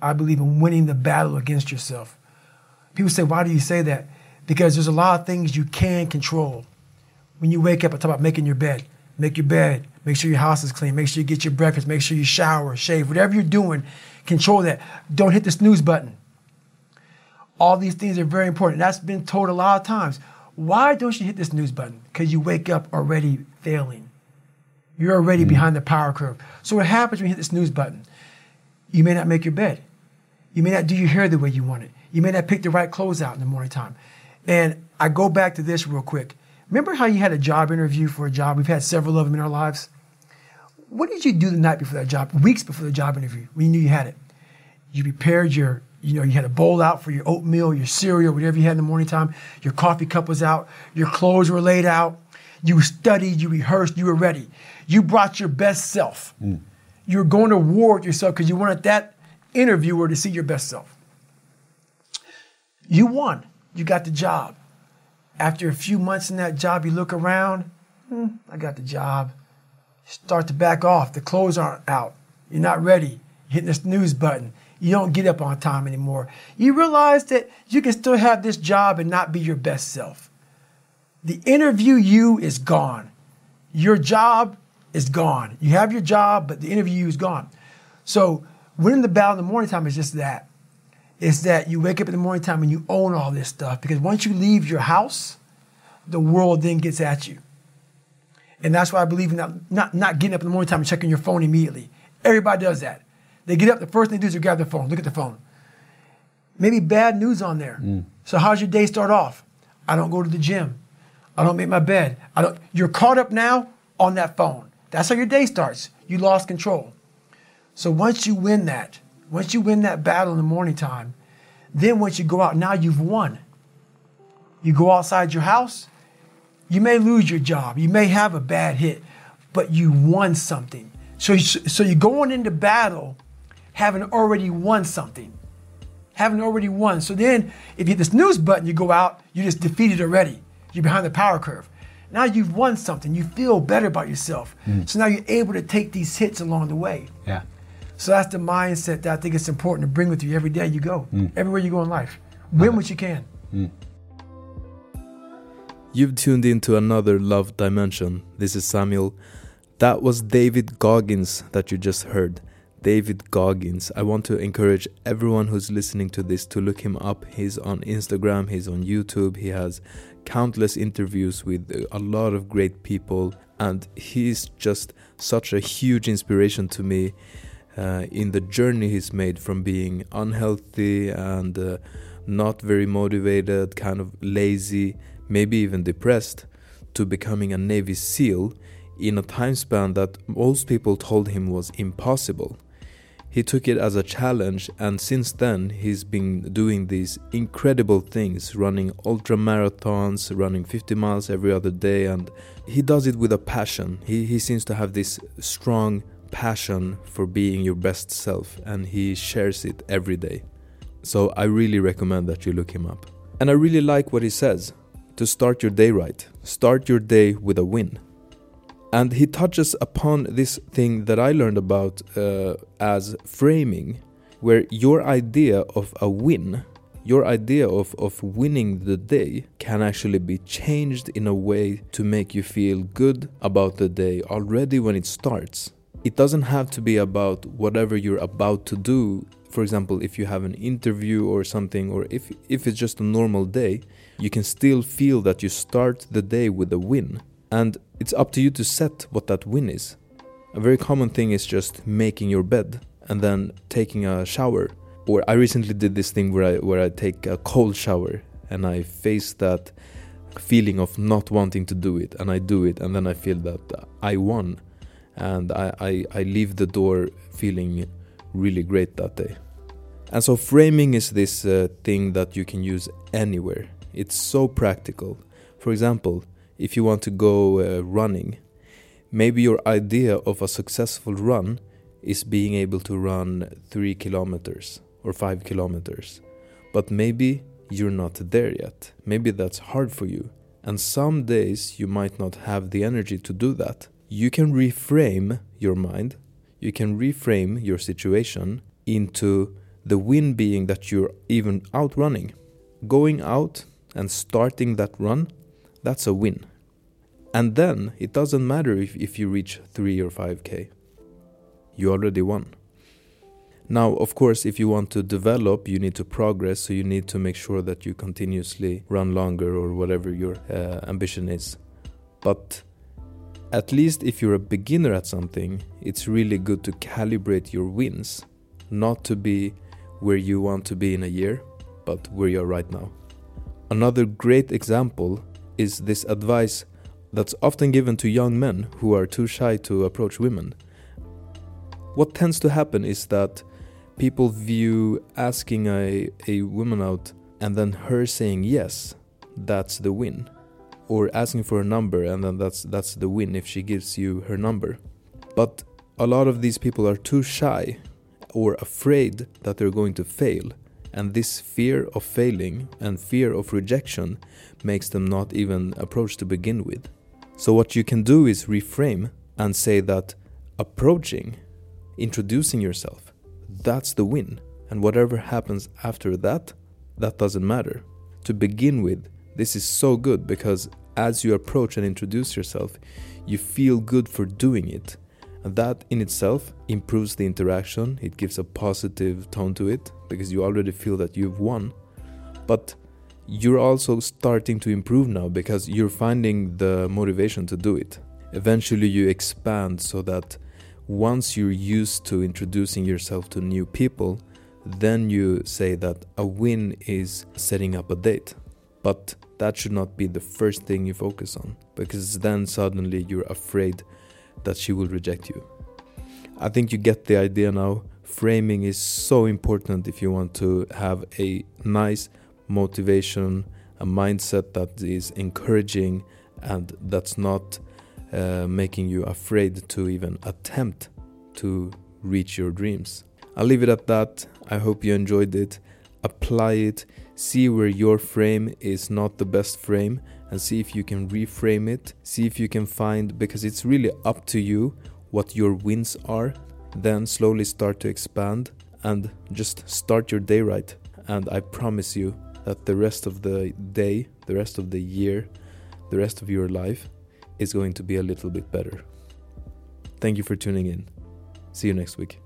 I believe in winning the battle against yourself. People say, why do you say that? Because there's a lot of things you can control. When you wake up, I talk about making your bed. Make your bed. Make sure your house is clean. Make sure you get your breakfast. Make sure you shower, shave, whatever you're doing, control that. Don't hit the snooze button. All these things are very important. That's been told a lot of times. Why don't you hit the snooze button? Because you wake up already failing. You're already mm. behind the power curve. So what happens when you hit the snooze button? You may not make your bed. You may not do your hair the way you want it. You may not pick the right clothes out in the morning time. And I go back to this real quick. Remember how you had a job interview for a job? We've had several of them in our lives. What did you do the night before that job, weeks before the job interview, when you knew you had it? You prepared your, you know, you had a bowl out for your oatmeal, your cereal, whatever you had in the morning time. Your coffee cup was out. Your clothes were laid out. You studied, you rehearsed, you were ready. You brought your best self. Mm. You were going to war with yourself because you wanted that interviewer to see your best self. You won. You got the job. After a few months in that job, you look around, hmm, I got the job. Start to back off. The clothes aren't out. You're not ready. You're hitting the snooze button. You don't get up on time anymore. You realize that you can still have this job and not be your best self. The interview you is gone. Your job is gone. You have your job, but the interview you is gone. So winning the battle in the morning time is just that. It's that you wake up in the morning time and you own all this stuff because once you leave your house, the world then gets at you. And that's why I believe in not, not, not getting up in the morning time and checking your phone immediately. Everybody does that. They get up, the first thing they do is grab their phone, look at the phone. Maybe bad news on there. Mm. So how's your day start off? I don't go to the gym. I don't make my bed. I don't you're caught up now on that phone. That's how your day starts. You lost control. So once you win that, once you win that battle in the morning time, then once you go out, now you've won. You go outside your house, you may lose your job, you may have a bad hit, but you won something. So, you, so you're going into battle having already won something, having already won. So then, if you hit the snooze button, you go out, you just defeated already. You're behind the power curve. Now you've won something. You feel better about yourself. Mm. So now you're able to take these hits along the way. Yeah. So that's the mindset that I think it's important to bring with you every day you go, mm. everywhere you go in life. Win what you can. Mm. You've tuned into another Love Dimension. This is Samuel. That was David Goggins that you just heard. David Goggins. I want to encourage everyone who's listening to this to look him up. He's on Instagram, he's on YouTube, he has countless interviews with a lot of great people, and he's just such a huge inspiration to me uh, in the journey he's made from being unhealthy and uh, not very motivated, kind of lazy, maybe even depressed, to becoming a Navy SEAL in a time span that most people told him was impossible. He took it as a challenge, and since then, he's been doing these incredible things running ultra marathons, running 50 miles every other day, and he does it with a passion. He, he seems to have this strong passion for being your best self and he shares it every day. So I really recommend that you look him up. And I really like what he says to start your day right. Start your day with a win. And he touches upon this thing that I learned about uh, as framing, where your idea of a win, your idea of, of winning the day, can actually be changed in a way to make you feel good about the day already when it starts it doesn't have to be about whatever you're about to do. For example if you have an interview or something or if if it's just a normal day you can still feel that you start the day with a win. And it's up to you to set what that win is. A very common thing is just making your bed and then taking a shower. Or i recently did this thing where i where i take a cold shower and i face that feeling of not wanting to do it and i do it and then i feel that i won and I, I, I leave the door feeling really great that day. And so framing is this uh, thing that you can use anywhere. It's so practical. For example, if you want to go uh, running, maybe your idea of a successful run is being able to run 3 kilometers or 5 kilometers. But maybe you're not there yet. Maybe that's hard for you. And some days you might not have the energy to do that you can reframe your mind, you can reframe your situation into The win being that you're even out running. Going out and starting that run, that's a win. And then it doesn't matter if, if you reach 3 or 5k. You already won. Now, of course, if you want to develop, you need to progress, so you need to make sure that you continuously run longer or whatever your uh, ambition is. But at least if you're a beginner at something, it's really good to calibrate your wins, not to be where you want to be in a year, but where you are right now. Another great example is this advice that's often given to young men who are too shy to approach women. What tends to happen is that people view asking a, a woman out and then her saying yes, that's the win. Or asking for a number and then that's that's the win if she gives you her number. But a lot of these people are too shy or afraid that they're going to fail. And this fear of failing and fear of rejection makes them not even approach to begin with. So, what you can do is reframe and say that approaching, introducing yourself, that's the win. And whatever happens after that, that doesn't matter. To begin with, this is so good because as you approach and introduce yourself, you feel good for doing it. And that in itself improves the interaction, it gives a positive tone to it because you already feel that you've won. But you're also starting to improve now because you're finding the motivation to do it. Eventually, you expand so that once you're used to introducing yourself to new people, then you say that a win is setting up a date. But that should not be the first thing you focus on because then suddenly you're afraid that she will reject you. I think you get the idea now. Framing is so important if you want to have a nice motivation, a mindset that is encouraging and that's not uh, making you afraid to even attempt to reach your dreams. I'll leave it at that. I hope you enjoyed it. Apply it, see where your frame is not the best frame, and see if you can reframe it. See if you can find, because it's really up to you what your wins are. Then slowly start to expand and just start your day right. And I promise you, that the rest of the day, the rest of the year, the rest of your life is going to be a little bit better. Thank you for tuning in. See you next week.